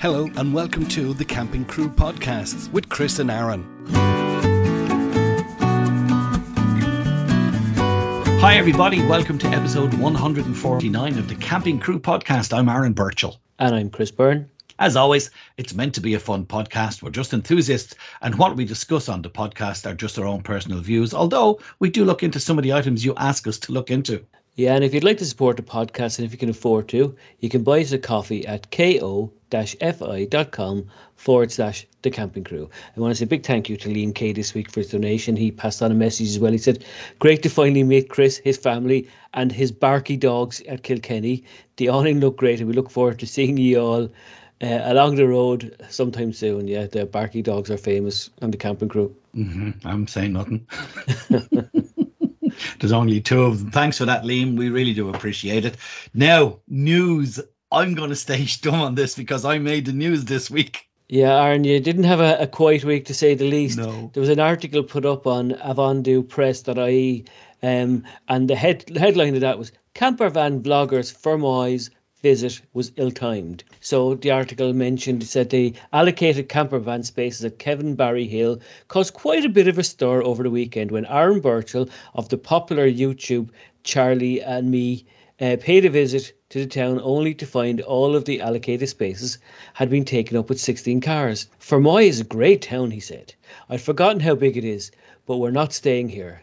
Hello, and welcome to the Camping Crew Podcasts with Chris and Aaron. Hi, everybody. Welcome to episode 149 of the Camping Crew Podcast. I'm Aaron Burchael. And I'm Chris Byrne. As always, it's meant to be a fun podcast. We're just enthusiasts, and what we discuss on the podcast are just our own personal views, although we do look into some of the items you ask us to look into. Yeah, and if you'd like to support the podcast and if you can afford to, you can buy us a coffee at ko fi.com forward slash the camping crew. I want to say a big thank you to Liam Kay this week for his donation. He passed on a message as well. He said, Great to finally meet Chris, his family, and his barky dogs at Kilkenny. The awning look great, and we look forward to seeing you all uh, along the road sometime soon. Yeah, the barky dogs are famous on the camping crew. Mm-hmm. I'm saying nothing. There's only two of them. Thanks for that, Liam. We really do appreciate it. Now, news. I'm going to stay dumb on this because I made the news this week. Yeah, Aaron, you didn't have a, a quiet week to say the least. No. There was an article put up on avondhupress.ie, um, and the head the headline of that was Camper Van Bloggers Fermoy's visit was ill-timed. So the article mentioned said the allocated camper van spaces at Kevin Barry Hill caused quite a bit of a stir over the weekend when Aaron Burchael of the popular YouTube Charlie and Me uh, paid a visit to the town only to find all of the allocated spaces had been taken up with 16 cars. Fermoy is a great town, he said. I'd forgotten how big it is, but we're not staying here.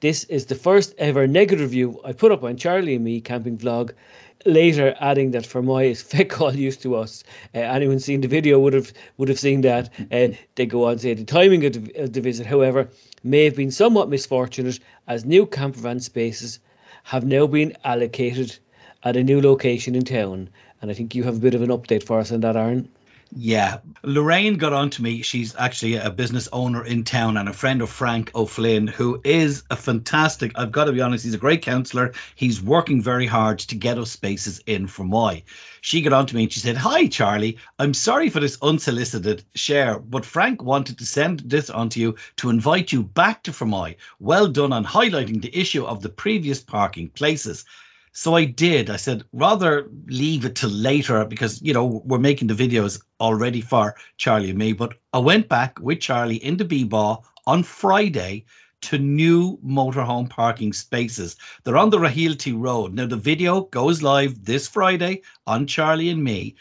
This is the first ever negative review I put up on Charlie and Me camping vlog later adding that Fermoy is feck all used to us. Uh, anyone seen the video would have would have seen that. Uh, they go on to say the timing of the, of the visit, however, may have been somewhat misfortunate as new campervan spaces have now been allocated at a new location in town. And I think you have a bit of an update for us on that, Aaron. Yeah. Lorraine got on to me. She's actually a business owner in town and a friend of Frank O'Flynn, who is a fantastic, I've got to be honest, he's a great counsellor. He's working very hard to get us spaces in Fermoy. She got on to me and she said, Hi, Charlie. I'm sorry for this unsolicited share, but Frank wanted to send this on to you to invite you back to Fermoy. Well done on highlighting the issue of the previous parking places. So I did. I said, rather leave it till later because, you know, we're making the videos already for Charlie and me. But I went back with Charlie into Beeball on Friday to new motorhome parking spaces. They're on the Rahilty Road. Now, the video goes live this Friday on Charlie and me.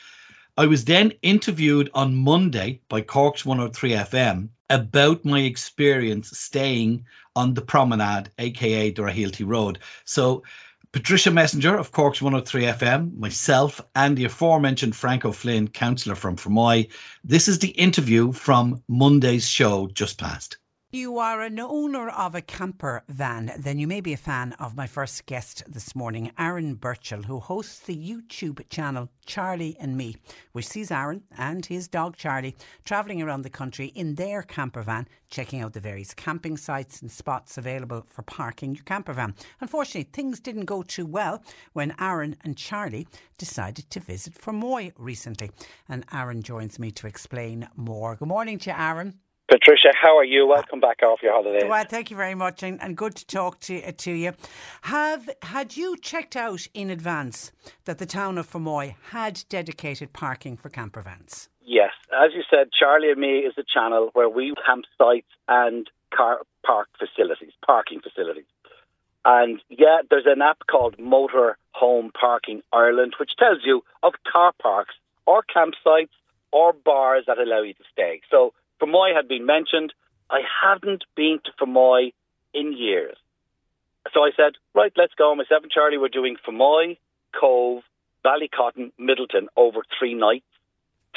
I was then interviewed on Monday by Cork's 103 FM about my experience staying on the promenade, aka the Rahilty Road. So, Patricia Messinger of Cork's 103 FM, myself, and the aforementioned Frank O'Flynn, councillor from Fermoy. This is the interview from Monday's show just past. You are an owner of a camper van, then you may be a fan of my first guest this morning, Aaron Burchael, who hosts the YouTube channel Charlie and Me, which sees Aaron and his dog Charlie travelling around the country in their camper van, checking out the various camping sites and spots available for parking your camper van. Unfortunately, things didn't go too well when Aaron and Charlie decided to visit Fermoy recently. And Aaron joins me to explain more. Good morning to you, Aaron. Patricia, how are you? Welcome back off your holidays. Well, thank you very much, and, and good to talk to uh, to you. Have had you checked out in advance that the town of Fermoy had dedicated parking for camper vans? Yes, as you said, Charlie and Me is a channel where we camp sites and car park facilities, parking facilities. And yeah, there's an app called Motor Home Parking Ireland, which tells you of car parks or campsites or bars that allow you to stay. So Fermoy had been mentioned. I hadn't been to Fermoy in years. So I said, right, let's go. Myself and Charlie were doing Fermoy, Cobh, Ballycotton, Midleton over three nights,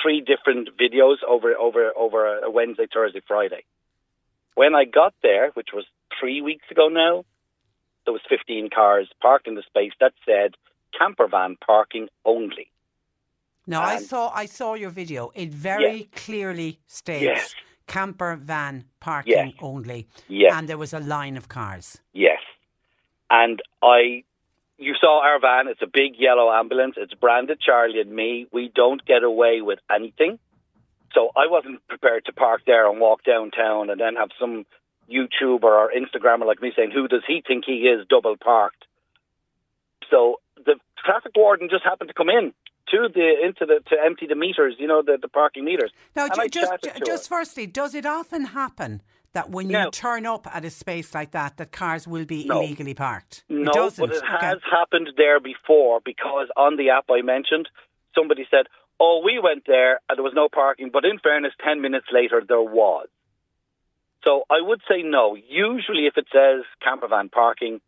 three different videos over over over a Wednesday, Thursday, Friday. When I got there, which was three weeks ago now, there was 15 cars parked in the space that said camper van parking only. Now I saw I saw your video. It very clearly states Yes. camper van parking Yes. only, Yes. and there was a line of cars. Yes. And I, you saw our van. It's a big yellow ambulance. It's branded Charlie and me. We don't get away with anything. So I wasn't prepared to park there and walk downtown and then have some YouTuber or Instagrammer like me saying, who does he think he is double parked? So the traffic warden just happened to come in to the into the to empty the meters, you know, the, the parking meters. Now, ju- just just firstly, does it often happen that when you No. turn up at a space like that, that cars will be No. illegally parked? No, it doesn't. but it Okay. has happened there before because on the app I mentioned, somebody said, "Oh, we went there and there was no parking," but in fairness, ten minutes later there was. So I would say no. Usually, if it says campervan parking,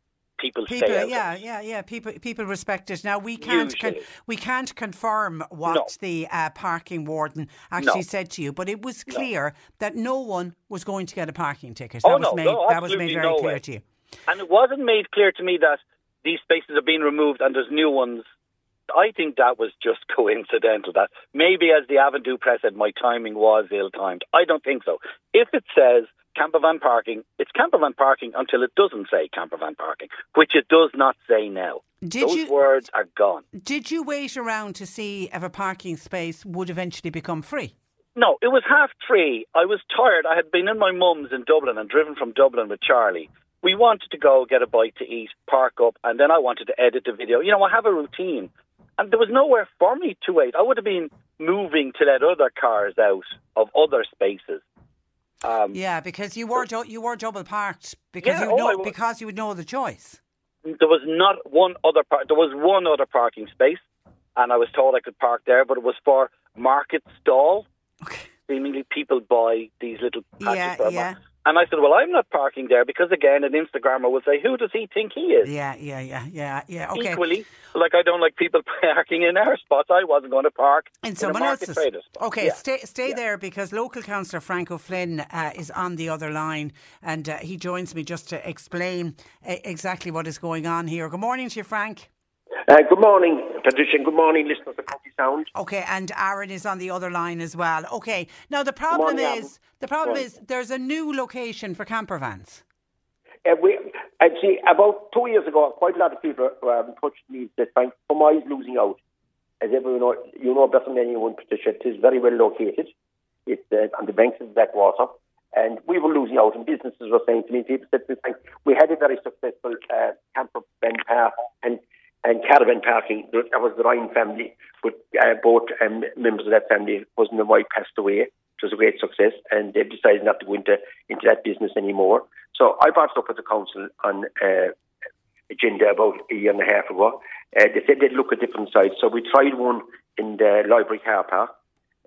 people, People, stay out. yeah, yeah, yeah. People, people respect it. Now we can't, con- we can't confirm what No. the uh, parking warden actually No. said to you, but it was No. clear that no one was going to get a parking ticket. Oh, that was no, made. no, that was made very no clear way. to you. And it wasn't made clear to me that these spaces are being removed and there's new ones. I think that was just coincidental. That maybe, as the Avondhu press said, my timing was ill-timed. I don't think so. If it says camper van parking, it's camper van parking until it doesn't say camper van parking, which it does not say now. Did Those you words are gone. did you wait around to see if a parking space would eventually become free? No, it was half three. I was tired. I had been in my mum's in Dublin and driven from Dublin with Charlie. We wanted to go get a bite to eat, park up, and then I wanted to edit the video. You know, I have a routine. And there was nowhere for me to wait. I would have been moving to let other cars out of other spaces. Um, Yeah, because you were du- you were double parked because Yeah, you oh, know wa- because you would know the choice. There was not one other par- there was one other parking space, and I was told I could park there, but it was for market stall. Okay. Seemingly, people buy these little patches Yeah, yeah. And I said, well, I'm not parking there because again, an Instagrammer will say, who does he think he is? Yeah, yeah, yeah, yeah, yeah. Okay. Equally, like I don't like people parking in our spots. I wasn't going to park in someone else's. Okay, Yeah. stay stay Yeah. there because local councillor Frank O'Flynn uh, is on the other line and uh, he joins me just to explain uh, exactly what is going on here. Good morning to you, Frank. Uh, good morning, Patricia. Good morning, listeners of County Sound. Okay, and Aaron is on the other line as well. Okay, now the problem morning, is the problem is there's a new location for camper vans. Uh, we, I'd about two years ago, quite a lot of people um, touched me that Frank Fermoy is losing out. As everyone know, you know better than anyone, Patricia, it is very well located. It's uh, on the banks of Blackwater. And we were losing out, and businesses were saying to me, people said we had a very successful uh, camper van park and, and caravan parking. That was the Ryan family, but uh, both um, members of that family, husband and wife, passed away. It was a great success, and they've decided not to go into, into that business anymore. So I brought it up with the council on uh, agenda about a year and a half ago. Uh, they said they'd look at different sites. So we tried one in the library car park.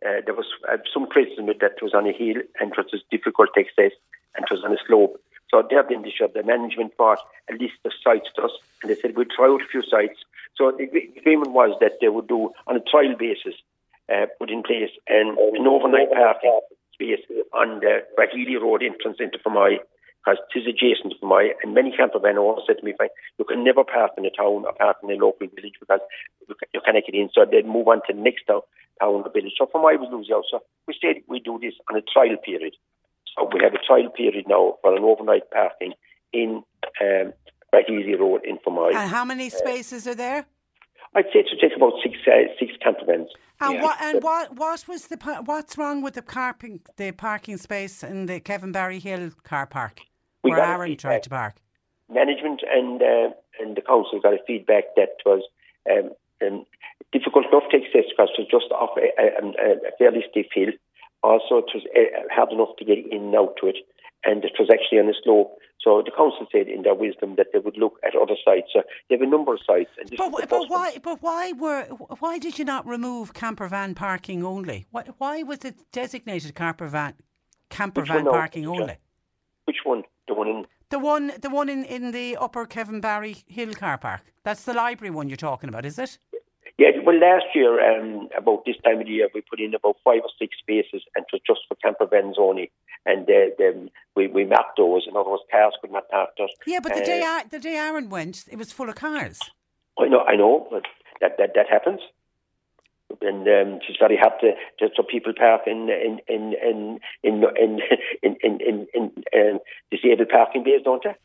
Uh, there was uh, some criticism that it was on a hill and it was difficult to access and it was on a slope. So they have been the the management brought a list of sites to us and they said we'd try out a few sites. So the agreement was that they would do on a trial basis, uh, put in place an, an overnight parking space on the Brahili Road entrance into Fermoy because it is adjacent to Fermoy and many camper van owners said to me, "Frank, you can never park in a town or park in a local village because you ca- you cannot get in. So they'd move on to the next town, town or village. So Fermoy was losing out. So we said we do this on a trial period. So we have a trial period now for an overnight parking in um, Road in Fermoy. And how many spaces are there? I'd say it should take about six uh, six camper vans. And Yeah. what and what what was the what's wrong with the parking the parking space in the Kevin Barry Hill car park We where Aaron tried to park? management and uh, and the council got a feedback that was um, um, difficult enough to access because it was just off a, a, a a fairly steep hill. Also, it was uh, hard enough to get in and out to it, and it was actually on a slope. So the council said, in their wisdom, that they would look at other sites. So they have a number of sites. And But, but first one. why but why were why did you not remove camper van parking only? Why, why was it designated camper van camper Which van parking only? Which one? The one in The one the one in, in the upper Kevin Barry Hill car park. That's the library one you're talking about, is it? Yeah, well, last year, um, about this time of the year, we put in about five or six spaces, and it was just for camper vans only. And uh, then we, we mapped those. In other cars could not park there. Yeah, but the Uh, day Ar- the day Aaron went, it was full of cars. I know, I know, but that that, that happens. And um, it's very hard to, to so people park in in in in in in in, in, in, in, um, disabled parking bays, don't they?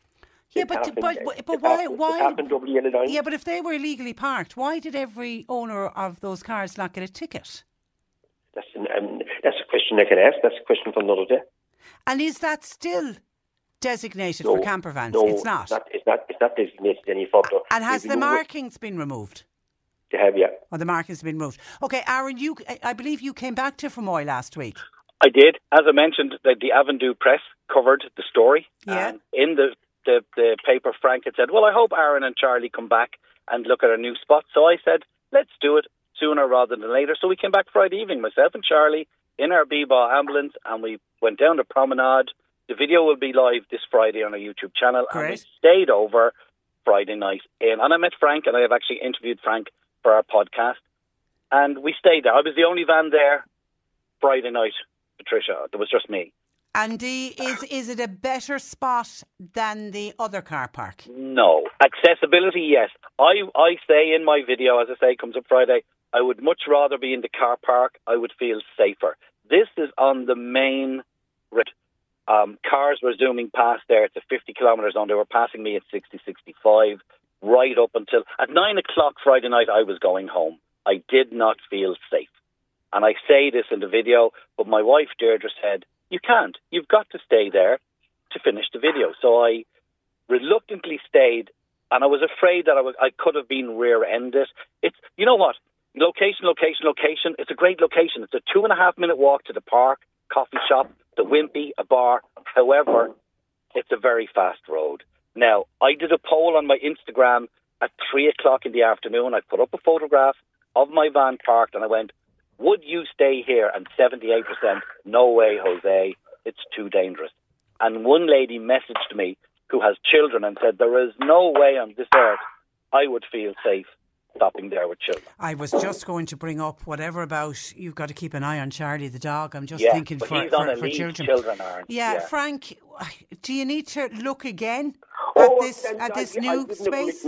Yeah, They but park in- but but, park- why they why? park in double yellow lines. Yeah, but if they were illegally parked, why did every owner of those cars not get a ticket? That's an, um, that's a question I can ask. That's a question for another day. And is that still designated No, for camper vans? no, it's not. It's not. It's not. It's not designated any further. and has We've the markings been removed? They have, yeah. Well, the market's been removed. Okay, Aaron, you, I believe you came back to Fermoy last week. I did. As I mentioned, the, the Avondhu Press covered the story. Yeah. And in the, the, the paper, Frank had said, Well, I hope Aaron and Charlie come back and look at a new spot. So I said, Let's do it sooner rather than later. So we came back Friday evening, myself and Charlie, in our Beba ambulance, and we went down the promenade. The video will be live this Friday on our YouTube channel. And we stayed over Friday night. In, and I met Frank, and I have actually interviewed Frank for our podcast. And we stayed there. I was the only van there Friday night, Patricia. There was just me. Andy, is is it a better spot than the other car park? No. Accessibility, yes. I, I say in my video, as I say, comes up Friday, I would much rather be in the car park. I would feel safer. This is on the main route. Um, cars were zooming past there to 50 kilometres on. They were passing me at 60, 65, right up until at 9 o'clock Friday night, I was going home. I did not feel safe. And I say this in the video, but my wife, Deirdre, said, You can't. You've got to stay there to finish the video. So I reluctantly stayed, and I was afraid that I, was, I could have been rear ended. It's, you know what? Location, location, location. It's a great location. It's a two and a half minute walk to the park, coffee shop, the Wimpy, a bar. However, it's a very fast road. Now, I did a poll on my Instagram at three o'clock in the afternoon. I put up a photograph of my van parked and I went, Would you stay here? And 78%, no way, Jose. It's too dangerous. And one lady messaged me who has children and said, There is no way on this earth I would feel safe stopping there with children. I was just going to bring up whatever about you've got to keep an eye on Charlie the dog. I'm just Yeah, thinking but for, he's on for, a for lead, children. children aren't. Yeah, Yeah. Frank, do you need to look again Oh, at this at this I've new given a space?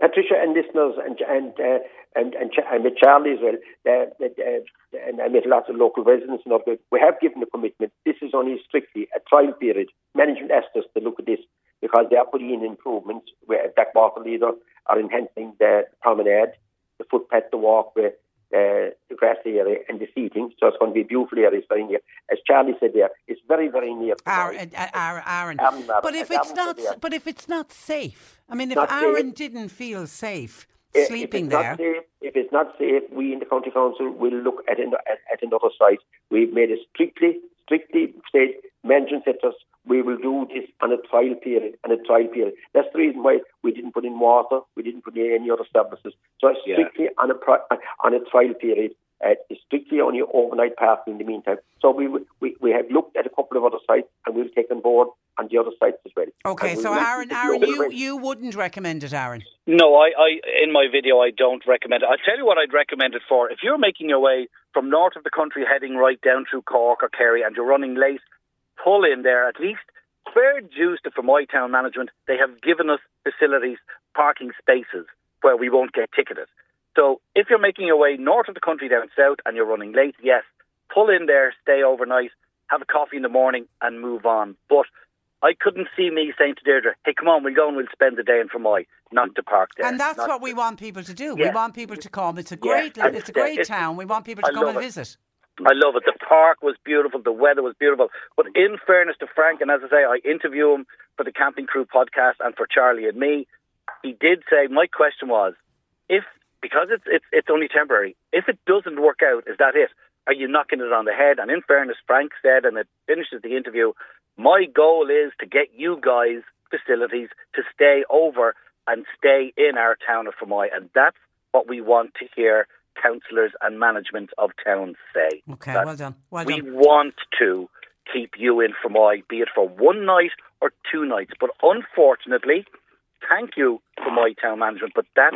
Patricia and listeners and and uh, and and, Ch- and with Charlie as well, uh, that, uh, and I met lots of local residents and all. We have given a commitment. This is only strictly a trial period. Management asked us to look at this because they are putting in improvements where Blackwater Leader are enhancing the promenade, the footpath, the walkway, uh, the grassy area, and the seating. So it's going to be a beautiful area. It's very near. As Charlie said there, it's very very near. Aaron, uh, Aaron, Aaron. Aaron, But if Aaron it's not, but if it's not safe, I mean, if Not safe. Aaron didn't feel safe sleeping if there, safe, if it's not safe, we in the county council will look at, an, at, at another site. We've made it strictly, strictly said, management us, we will do this on a trial period, on a trial period. That's the reason why we didn't put in water, we didn't put in any other services. So it's Yeah. strictly on a on a trial period. Uh, it's strictly only overnight parking in the meantime. So we, we we have looked at a couple of other sites and we'll take on board on the other sites as well. okay. And So Aaron, Aaron, you rent. you wouldn't recommend it, Aaron. No, I, I in my video I don't recommend it. I'll tell you what I'd recommend it for. If you're making your way from north of the country heading right down through Cork or Kerry and you're running late, pull in there at least. Fair dues to Fermoy Town Management. They have given us facilities, parking spaces where we won't get ticketed. So if you're making your way north of the country down south and you're running late, yes, pull in there, stay overnight, have a coffee in the morning and move on. But I couldn't see me saying to Deirdre, hey, come on, we'll go and we'll spend the day in Fermoy, not to park there. And that's what we want people to do. We want people to come. It's a great, it's a great it's- town. We want people to I come and it. visit. I love it. The park was beautiful. The weather was beautiful. But in fairness to Frank, and as I say, I interview him for the Camping Crew podcast and for Charlie and me. He did say my question was, if because it's it's it's only temporary, if it doesn't work out, is that it? Are you knocking it on the head? And in fairness, Frank said, and it finishes the interview. My goal is to get you guys facilities to stay over and stay in our town of Fermoy, and that's what we want to hear councillors and management of towns say. Okay, well done. Well we done. want to keep you in Fermoy, be it for one night or two nights. But unfortunately, thank you, Fermoy Town Management, but that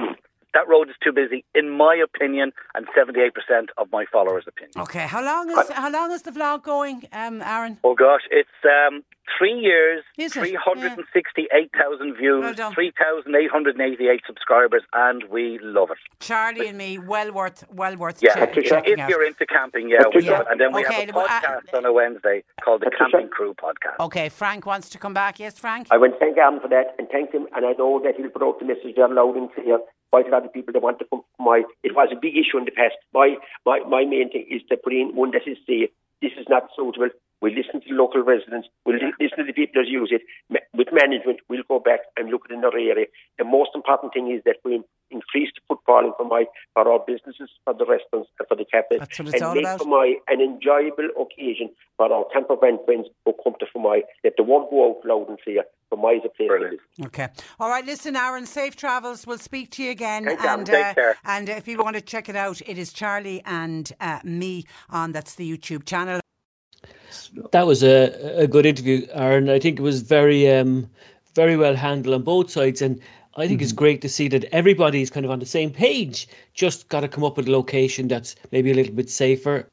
that road is too busy, in my opinion, and seventy eight percent of my followers' opinion. Okay, how long is how long is the vlog going, um, Aaron? Oh gosh, it's um, three years, Is it? three hundred and sixty-eight thousand views, Well three thousand eight hundred and eighty-eight subscribers, and we love it. Charlie and me, well worth, well worth Yeah, check, Patricia, checking if out. you're into camping, yeah, we Patricia. love it. And then we Okay, have a well, uh, podcast on a Wednesday called the Patricia. Camping Crew Podcast. Okay, Frank wants to come back. Yes, Frank. I want to thank Aaron for that and thank him. And I know that he'll put out the message there loud and clear. Quite a lot of people that want to come to my. It was a big issue in the past. My my my main thing is to put in one that is safe. This is not suitable. We'll listen to the local residents. We'll li- listen to the people that use it. With management, we'll go back and look at another area. The most important thing is that we increase the footballing Fermoy for our businesses, for the restaurants, and for the cafes, That's and all make about. for my an enjoyable occasion for our camper van friends who come to Fermoy that they won't go out loud and clear. Fermoy is a place. to Brilliant. Okay. All right. Listen, Aaron. Safe travels. We'll speak to you again. Thanks, Aaron. and Take care. and if you want to check it out, it is Charlie and uh, me on that's the YouTube channel. That was a, a good interview, Aaron. I think it was very um, very well handled on both sides, and I think it's great to see that everybody's kind of on the same page. Just got to come up with a location that's maybe a little bit safer.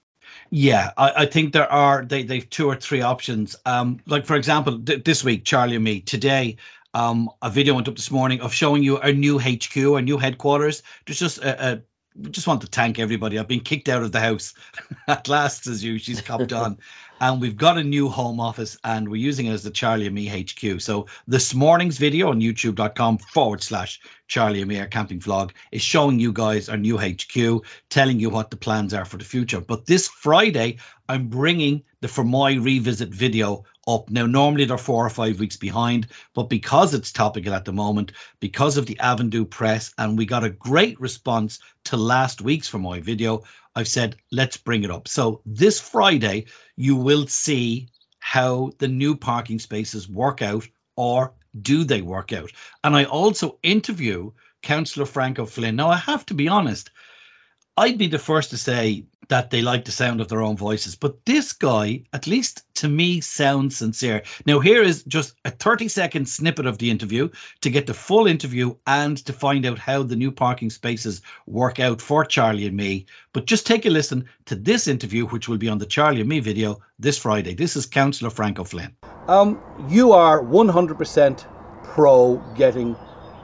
Yeah, I, I think there are they they've two or three options. Um, like for example, th- this week, Charlie and me today. Um, a video went up this morning of showing you our new HQ, our new headquarters. There's just a, a we just want to thank everybody. I've been kicked out of the house at last, as you. She's copped on, and we've got a new home office, and we're using it as the Charlie and Me HQ. So this morning's video on YouTube.com forward slash Charlie and Me our camping vlog is showing you guys our new HQ, telling you what the plans are for the future. But this Friday, I'm bringing the Fermoy revisit video up. Now, normally they're four or five weeks behind, but because it's topical at the moment, because of the Avondhu press, and we got a great response to last week's Fermoy video, I've said, let's bring it up. So this Friday, you will see how the new parking spaces work out or do they work out? And I also interview Councillor Frank O'Flynn. Now, I have to be honest, I'd be the first to say that they like the sound of their own voices, but this guy, at least to me, sounds sincere. Now, here is just a 30 second snippet of the interview to get the full interview and to find out how the new parking spaces work out for Charlie and me. But just take a listen to this interview, which will be on the Charlie and me video this Friday. This is Councillor Frank O'Flynn. Um, you are 100% pro getting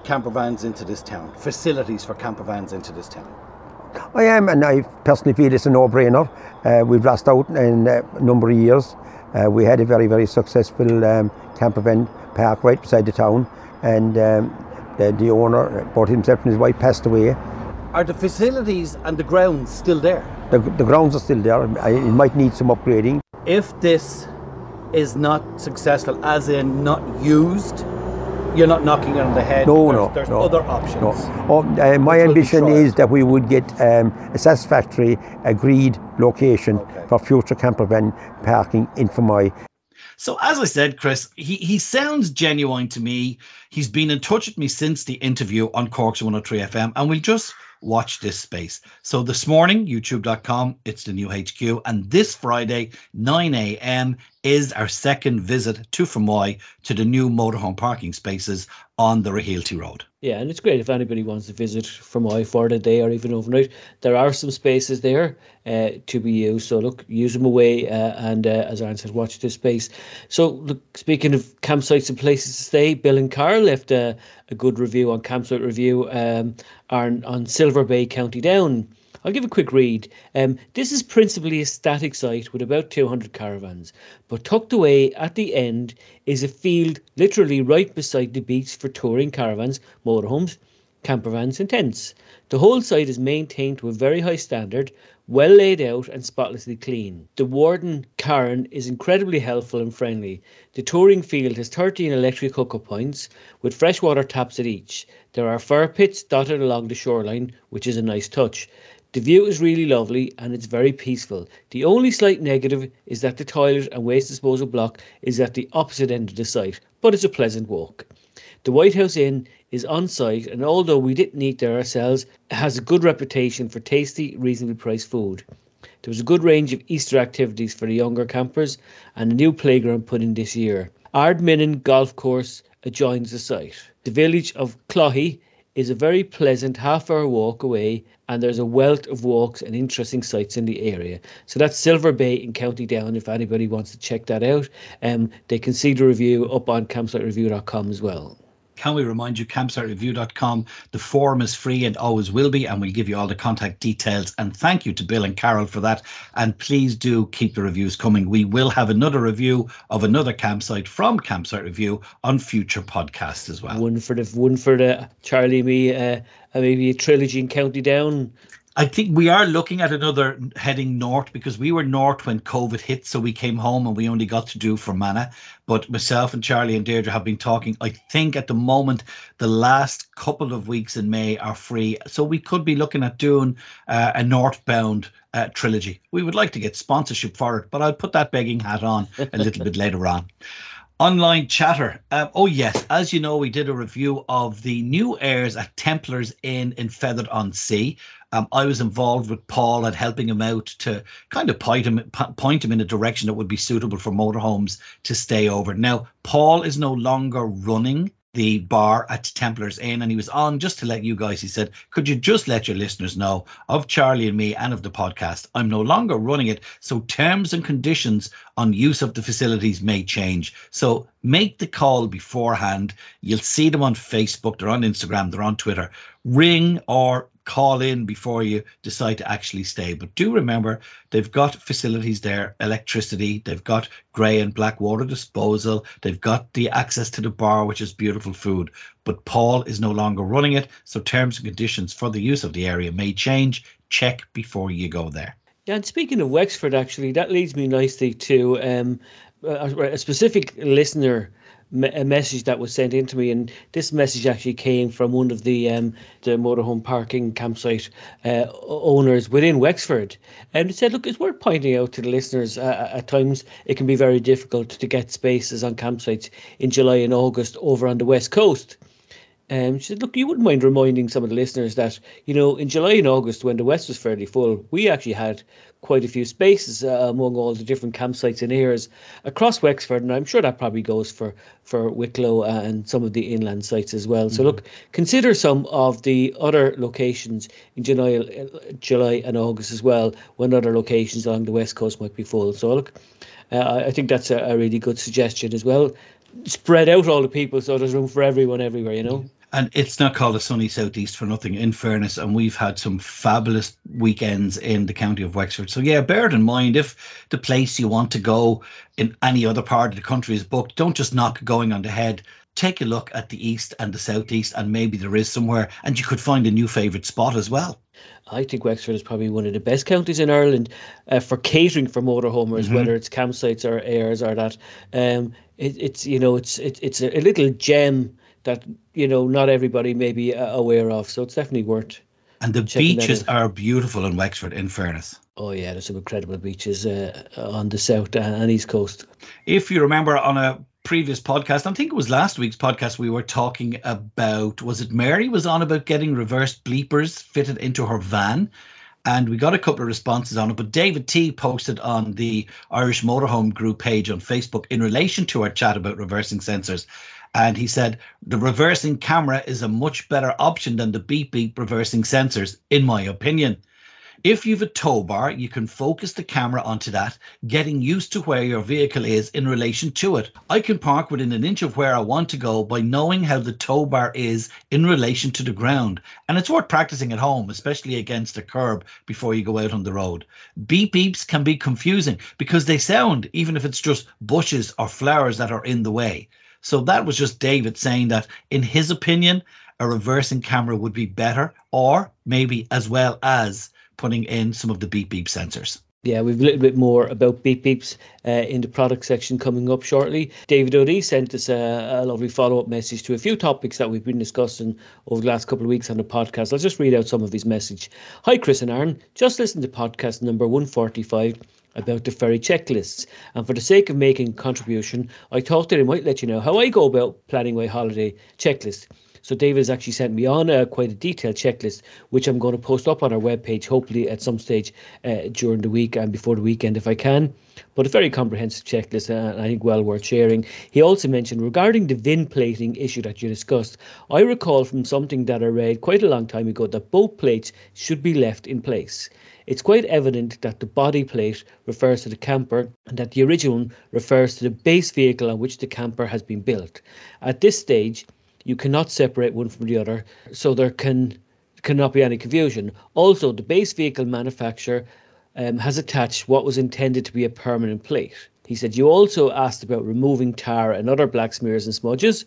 camper vans into this town, facilities for camper vans into this town. I am, and I personally feel it's a no-brainer. Uh, we've lost out in a number of years. Uh, we had a very, very successful um, park right beside the town, and um, the, the owner, both himself and his wife, passed away. Are the facilities and the grounds still there? The, the grounds are still there. I, it might need some upgrading. If this is not successful, as in not used, you're not knocking it on the head. No, there's, no, There's no, other options. No. Oh, uh, my Which will be ambition is that we would get um, a satisfactory, agreed location Okay. for future camper van parking in Fermoy. So as I said, Chris, he, he sounds genuine to me. He's been in touch with me since the interview on Corks 103 FM, and we'll just watch this space. So this morning, youtube.com, it's the new HQ, and this Friday, 9 a.m., is our second visit to Fermoy to the new motorhome parking spaces on the Rahilty Road. Yeah, and it's great if anybody wants to visit from I for the day or even overnight. There are some spaces there uh, to be used. So look, use them away. Uh, and uh, as Aaron said, watch this space. So look, speaking of campsites and places to stay, Bill and Carol left a, a good review on campsite review um, on on Silver Bay, County Down. I'll give a quick read. Um, this is principally a static site with about 200 caravans, but tucked away at the end is a field literally right beside the beach for touring caravans, motorhomes, campervans, and tents. The whole site is maintained to a very high standard, well laid out and spotlessly clean. The warden, Karen, is incredibly helpful and friendly. The touring field has 13 electric hookup points with freshwater taps at each. There are fire pits dotted along the shoreline, which is a nice touch. The view is really lovely and it's very peaceful. The only slight negative is that the toilet and waste disposal block is at the opposite end of the site, but it's a pleasant walk. The White House Inn is on site, and although we didn't eat there ourselves, it has a good reputation for tasty, reasonably priced food. There was a good range of Easter activities for the younger campers and a new playground put in this year. Ardminnan Golf Course adjoins the site. The village of Cloughey is a very pleasant half hour walk away, and there's a wealth of walks and interesting sites in the area. So that's Silver Bay in County Down. If anybody wants to check that out, um, they can see the review up on campsitereview.com as well. Can we remind you, campsitereview.com? The forum is free and always will be, and we'll give you all the contact details. And thank you to Bill and Carol for that. And please do keep the reviews coming. We will have another review of another campsite from Campsite Review on future podcasts as well. One for the one for the Charlie me, uh, maybe a trilogy in County Down. I think we are looking at another heading north because we were north when COVID hit, so we came home and we only got to do Fermanagh. But myself and Charlie and Deirdre have been talking. I think at the moment the last couple of weeks in May are free, so we could be looking at doing uh, a northbound uh, trilogy. We would like to get sponsorship for it, but I'll put that begging hat on a little bit later on. Online chatter. Um, oh yes, as you know, we did a review of the new aires at Templars Inn in Fethard on Sea. Um, I was involved with Paul and helping him out to kind of point him point him in a direction that would be suitable for motorhomes to stay over. Now, Paul is no longer running the bar at Templars Inn, and he was on just to let you guys. He said, "Could you just let your listeners know of Charlie and me and of the podcast? I'm no longer running it, so terms and conditions on use of the facilities may change. So make the call beforehand. You'll see them on Facebook, they're on Instagram, they're on Twitter. Ring or call in before you decide to actually stay. But do remember, they've got facilities there, electricity, they've got grey and black water disposal, they've got the access to the bar, which is beautiful food. But Paul is no longer running it, so terms and conditions for the use of the area may change. Check before you go there. Yeah, and speaking of Wexford, actually, that leads me nicely to um, a, a specific listener a message that was sent in to me, and this message actually came from one of the um, the motorhome parking campsite uh, owners within Wexford, and it said, "Look, it's worth pointing out to the listeners. Uh, at times, it can be very difficult to get spaces on campsites in July and August over on the west coast." Um, she said, look, you wouldn't mind reminding some of the listeners that, you know, in July and August, when the West was fairly full, we actually had quite a few spaces uh, among all the different campsites and areas across Wexford, and I'm sure that probably goes for for Wicklow and some of the inland sites as well. Mm-hmm. So look, consider some of the other locations in July, July and August as well, when other locations along the west coast might be full. So look, uh, I think that's a, a really good suggestion as well. Spread out all the people so there's room for everyone everywhere. You know. And it's not called a sunny southeast for nothing, in fairness. And we've had some fabulous weekends in the county of Wexford. So, yeah, bear it in mind if the place you want to go in any other part of the country is booked, don't just knock going on the head. Take a look at the east and the southeast, and maybe there is somewhere, and you could find a new favourite spot as well. I think Wexford is probably one of the best counties in Ireland uh, for catering for motorhomers, mm-hmm. whether it's campsites or aires or that. Um, it, it's you know it's it, it's a, a little gem that you know not everybody may be uh, aware of. So it's definitely worth. And the beaches are beautiful in Wexford. In fairness. Oh yeah, there's some incredible beaches uh, on the south and east coast. If you remember on a previous podcast, I think it was last week's podcast, we were talking about was it Mary was on about getting reverse bleepers fitted into her van. And we got a couple of responses on it. But David T posted on the Irish Motorhome Group page on Facebook in relation to our chat about reversing sensors and he said the reversing camera is a much better option than the beep beep reversing sensors, in my opinion. If you've a tow bar, you can focus the camera onto that, getting used to where your vehicle is in relation to it. I can park within an inch of where I want to go by knowing how the tow bar is in relation to the ground. And it's worth practicing at home, especially against a curb before you go out on the road. Beep beeps can be confusing because they sound, even if it's just bushes or flowers that are in the way. So that was just David saying that, in his opinion, a reversing camera would be better, or maybe as well as putting in some of the beep beep sensors. Yeah, we've a little bit more about beep beeps uh, in the product section coming up shortly. David O'D sent us a, a lovely follow up message to a few topics that we've been discussing over the last couple of weeks on the podcast. I'll just read out some of his message. Hi, Chris and Aaron. Just listen to podcast number 145 about the ferry checklists. And for the sake of making contribution, I thought that I might let you know how I go about planning my holiday checklist. So David has actually sent me on a, quite a detailed checklist, which I'm going to post up on our webpage, hopefully at some stage uh, during the week and before the weekend if I can. But a very comprehensive checklist, uh, and I think well worth sharing. He also mentioned regarding the VIN plating issue that you discussed. I recall from something that I read quite a long time ago that both plates should be left in place. It's quite evident that the body plate refers to the camper and that the original refers to the base vehicle on which the camper has been built. At this stage, you cannot separate one from the other, so there can cannot be any confusion. Also, the base vehicle manufacturer um, has attached what was intended to be a permanent plate. He said, You also asked about removing tar and other black smears and smudges.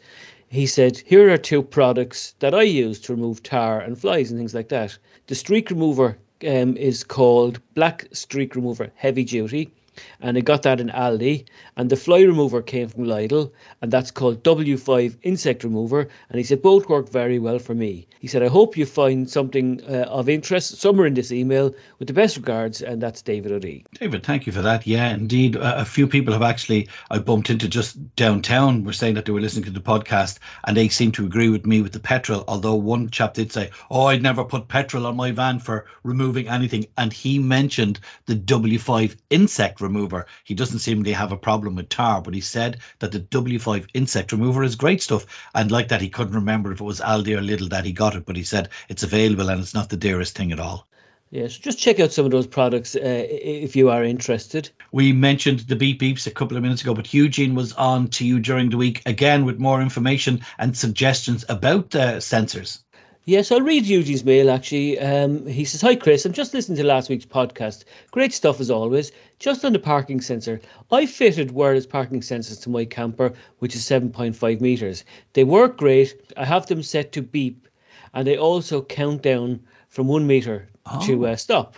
He said, Here are two products that I use to remove tar and flies and things like that. The streak remover um, is called Black Streak Remover Heavy Duty and I got that in Aldi. And the fly remover came from Lidl, and that's called W5 Insect Remover. And he said both work very well for me. He said, I hope you find something uh, of interest somewhere in this email. With the best regards, and that's David O'D. David, thank you for that. Yeah, indeed. Uh, a few people have actually, I bumped into just downtown, were saying that they were listening to the podcast, and they seem to agree with me with the petrol. Although one chap did say, Oh, I'd never put petrol on my van for removing anything. And he mentioned the W5 insect remover. He doesn't seem to have a problem with tar, but he said that the W5 insect remover is great stuff. And like that, he couldn't remember if it was Aldi or Lidl that he got it, but he said it's available and it's not the dearest thing at all. Yes, just check out some of those products uh, if you are interested. We mentioned the beep beeps a couple of minutes ago, but Eugene was on to you during the week again with more information and suggestions about the sensors. Yes, I'll read Eugene's mail actually. Um, he says, Hi Chris, I'm just listening to last week's podcast. Great stuff as always. Just on the parking sensor, I fitted wireless parking sensors to my camper, which is 7.5 metres. They work great. I have them set to beep and they also count down from one metre oh. to uh, stop.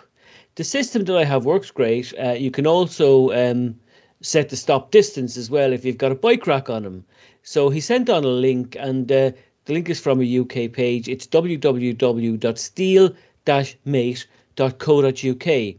The system that I have works great. Uh, you can also um, set the stop distance as well if you've got a bike rack on them. So he sent on a link and uh, the link is from a UK page. It's www.steel-mate.co.uk.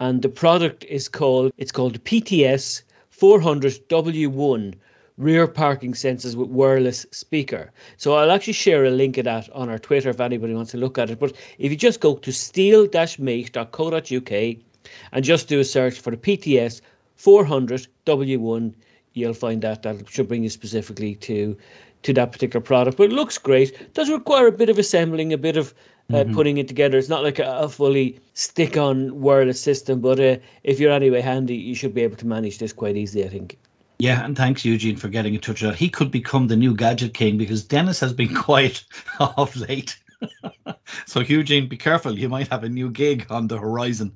And the product is called, it's called PTS 400W1 rear parking sensors with wireless speaker. So I'll actually share a link of that on our Twitter if anybody wants to look at it. But if you just go to steel-mate.co.uk and just do a search for the PTS 400W1, you'll find that. That should bring you specifically to to that particular product. But it looks great. It does require a bit of assembling, a bit of uh, mm-hmm. putting it together. It's not like a, a fully stick-on wireless system, but uh, if you're anyway handy, you should be able to manage this quite easily, I think. Yeah, and thanks Eugene for getting in touch with that. He could become the new gadget king because Dennis has been quiet of late. so Eugene, be careful. You might have a new gig on the horizon.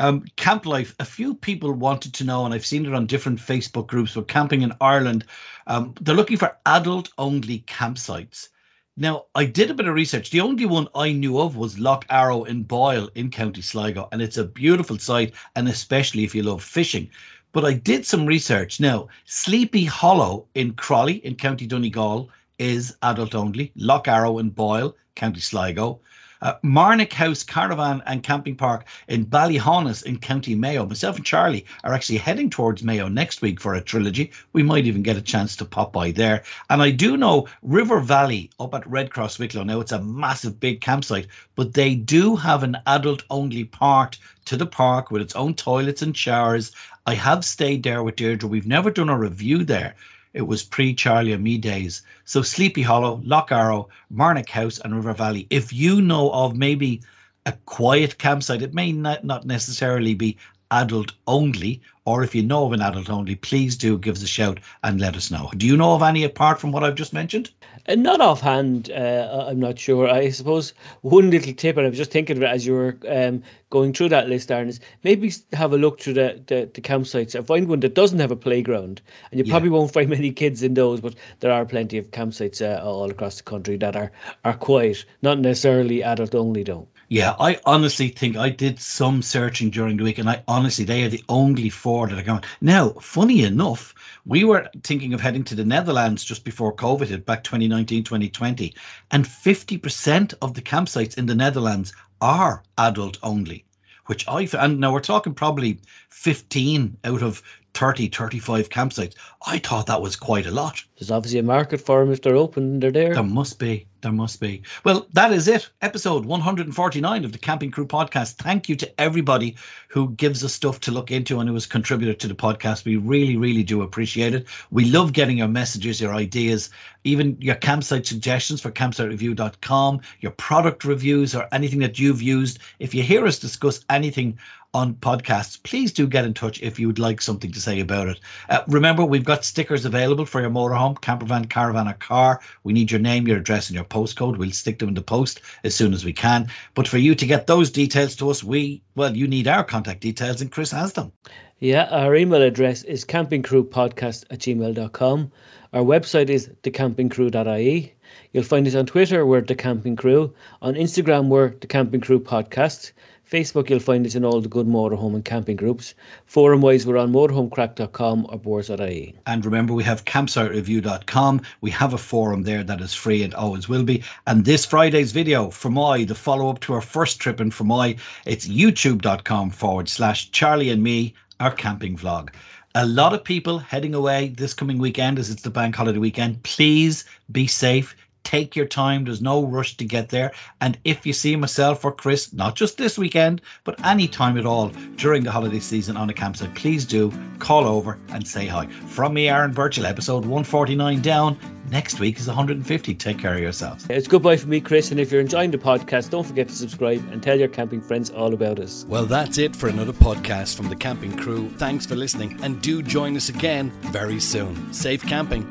Um, camp life. A few people wanted to know, and I've seen it on different Facebook groups. For camping in Ireland, um, they're looking for adult-only campsites. Now, I did a bit of research. The only one I knew of was Lough Arrow in Boyle in County Sligo, and it's a beautiful site, and especially if you love fishing. But I did some research. Now, Sleepy Hollow in Crawley in County Donegal is adult only. Lough Arrow in Boyle, County Sligo. Uh, Marnock House Caravan and Camping Park in Ballyhaunis in County Mayo. Myself and Charlie are actually heading towards Mayo next week for a trilogy. We might even get a chance to pop by there. And I do know River Valley up at Redcross Wicklow. Now it's a massive big campsite, but they do have an adult only part to the park with its own toilets and showers. I have stayed there with Deirdre. We've never done a review there. It was pre Charlie and me days. So Sleepy Hollow, Lough Arrow, Marnock House, and River Valley. If you know of maybe a quiet campsite, it may not, not necessarily be adult only, or if you know of an adult only, please do give us a shout and let us know. Do you know of any apart from what I've just mentioned? Not offhand, uh, I'm not sure. I suppose one little tip, and I was just thinking of it as you were um, going through that list, Aaron, is maybe have a look through the, the, the campsites and find one that doesn't have a playground. And you yeah. probably won't find many kids in those, but there are plenty of campsites uh, all across the country that are, are quiet, not necessarily adult only, though. Yeah, I honestly think I did some searching during the week, and I honestly they are the only four that are going. Now, funny enough, we were thinking of heading to the Netherlands just before COVID hit back 2019, 2020, and 50% of the campsites in the Netherlands are adult only, which I and now we're talking probably 15 out of 30, 35 campsites. I thought that was quite a lot. There's obviously a market for them if they're open, and they're there. There must be. There must be. Well, that is it. Episode 149 of the Camping Crew podcast. Thank you to everybody who gives us stuff to look into and who has contributed to the podcast. We really, really do appreciate it. We love getting your messages, your ideas, even your campsite suggestions for campsitereview.com, your product reviews, or anything that you've used. If you hear us discuss anything on podcasts, please do get in touch if you would like something to say about it. Uh, remember, we've got stickers available for your motorhome, camper van, caravan, or car. We need your name, your address, and your postcode. We'll stick them in the post as soon as we can. But for you to get those details to us, we, well, you need our contact details, and Chris has them. Yeah, our email address is campingcrewpodcast at gmail.com. Our website is thecampingcrew.ie. You'll find us on Twitter, we're The Camping Crew. On Instagram, we're The Camping Crew Podcast. Facebook, you'll find us in all the good motorhome and camping groups. Forum wise, we're on motorhomecrack.com or boards.ie. And remember, we have campsitereview.com. We have a forum there that is free and always will be. And this Friday's video, Fermoy, the follow up to our first trip in Fermoy, it's youtube.com forward slash Charlie and me, our camping vlog. A lot of people heading away this coming weekend as it's the bank holiday weekend. Please be safe take your time. There's no rush to get there. And if you see myself or Chris, not just this weekend, but any time at all during the holiday season on a campsite, please do call over and say hi. From me, Aaron Burchael, episode 149 down. Next week is 150. Take care of yourselves. It's goodbye from me, Chris. And if you're enjoying the podcast, don't forget to subscribe and tell your camping friends all about us. Well, that's it for another podcast from the camping crew. Thanks for listening and do join us again very soon. Safe camping.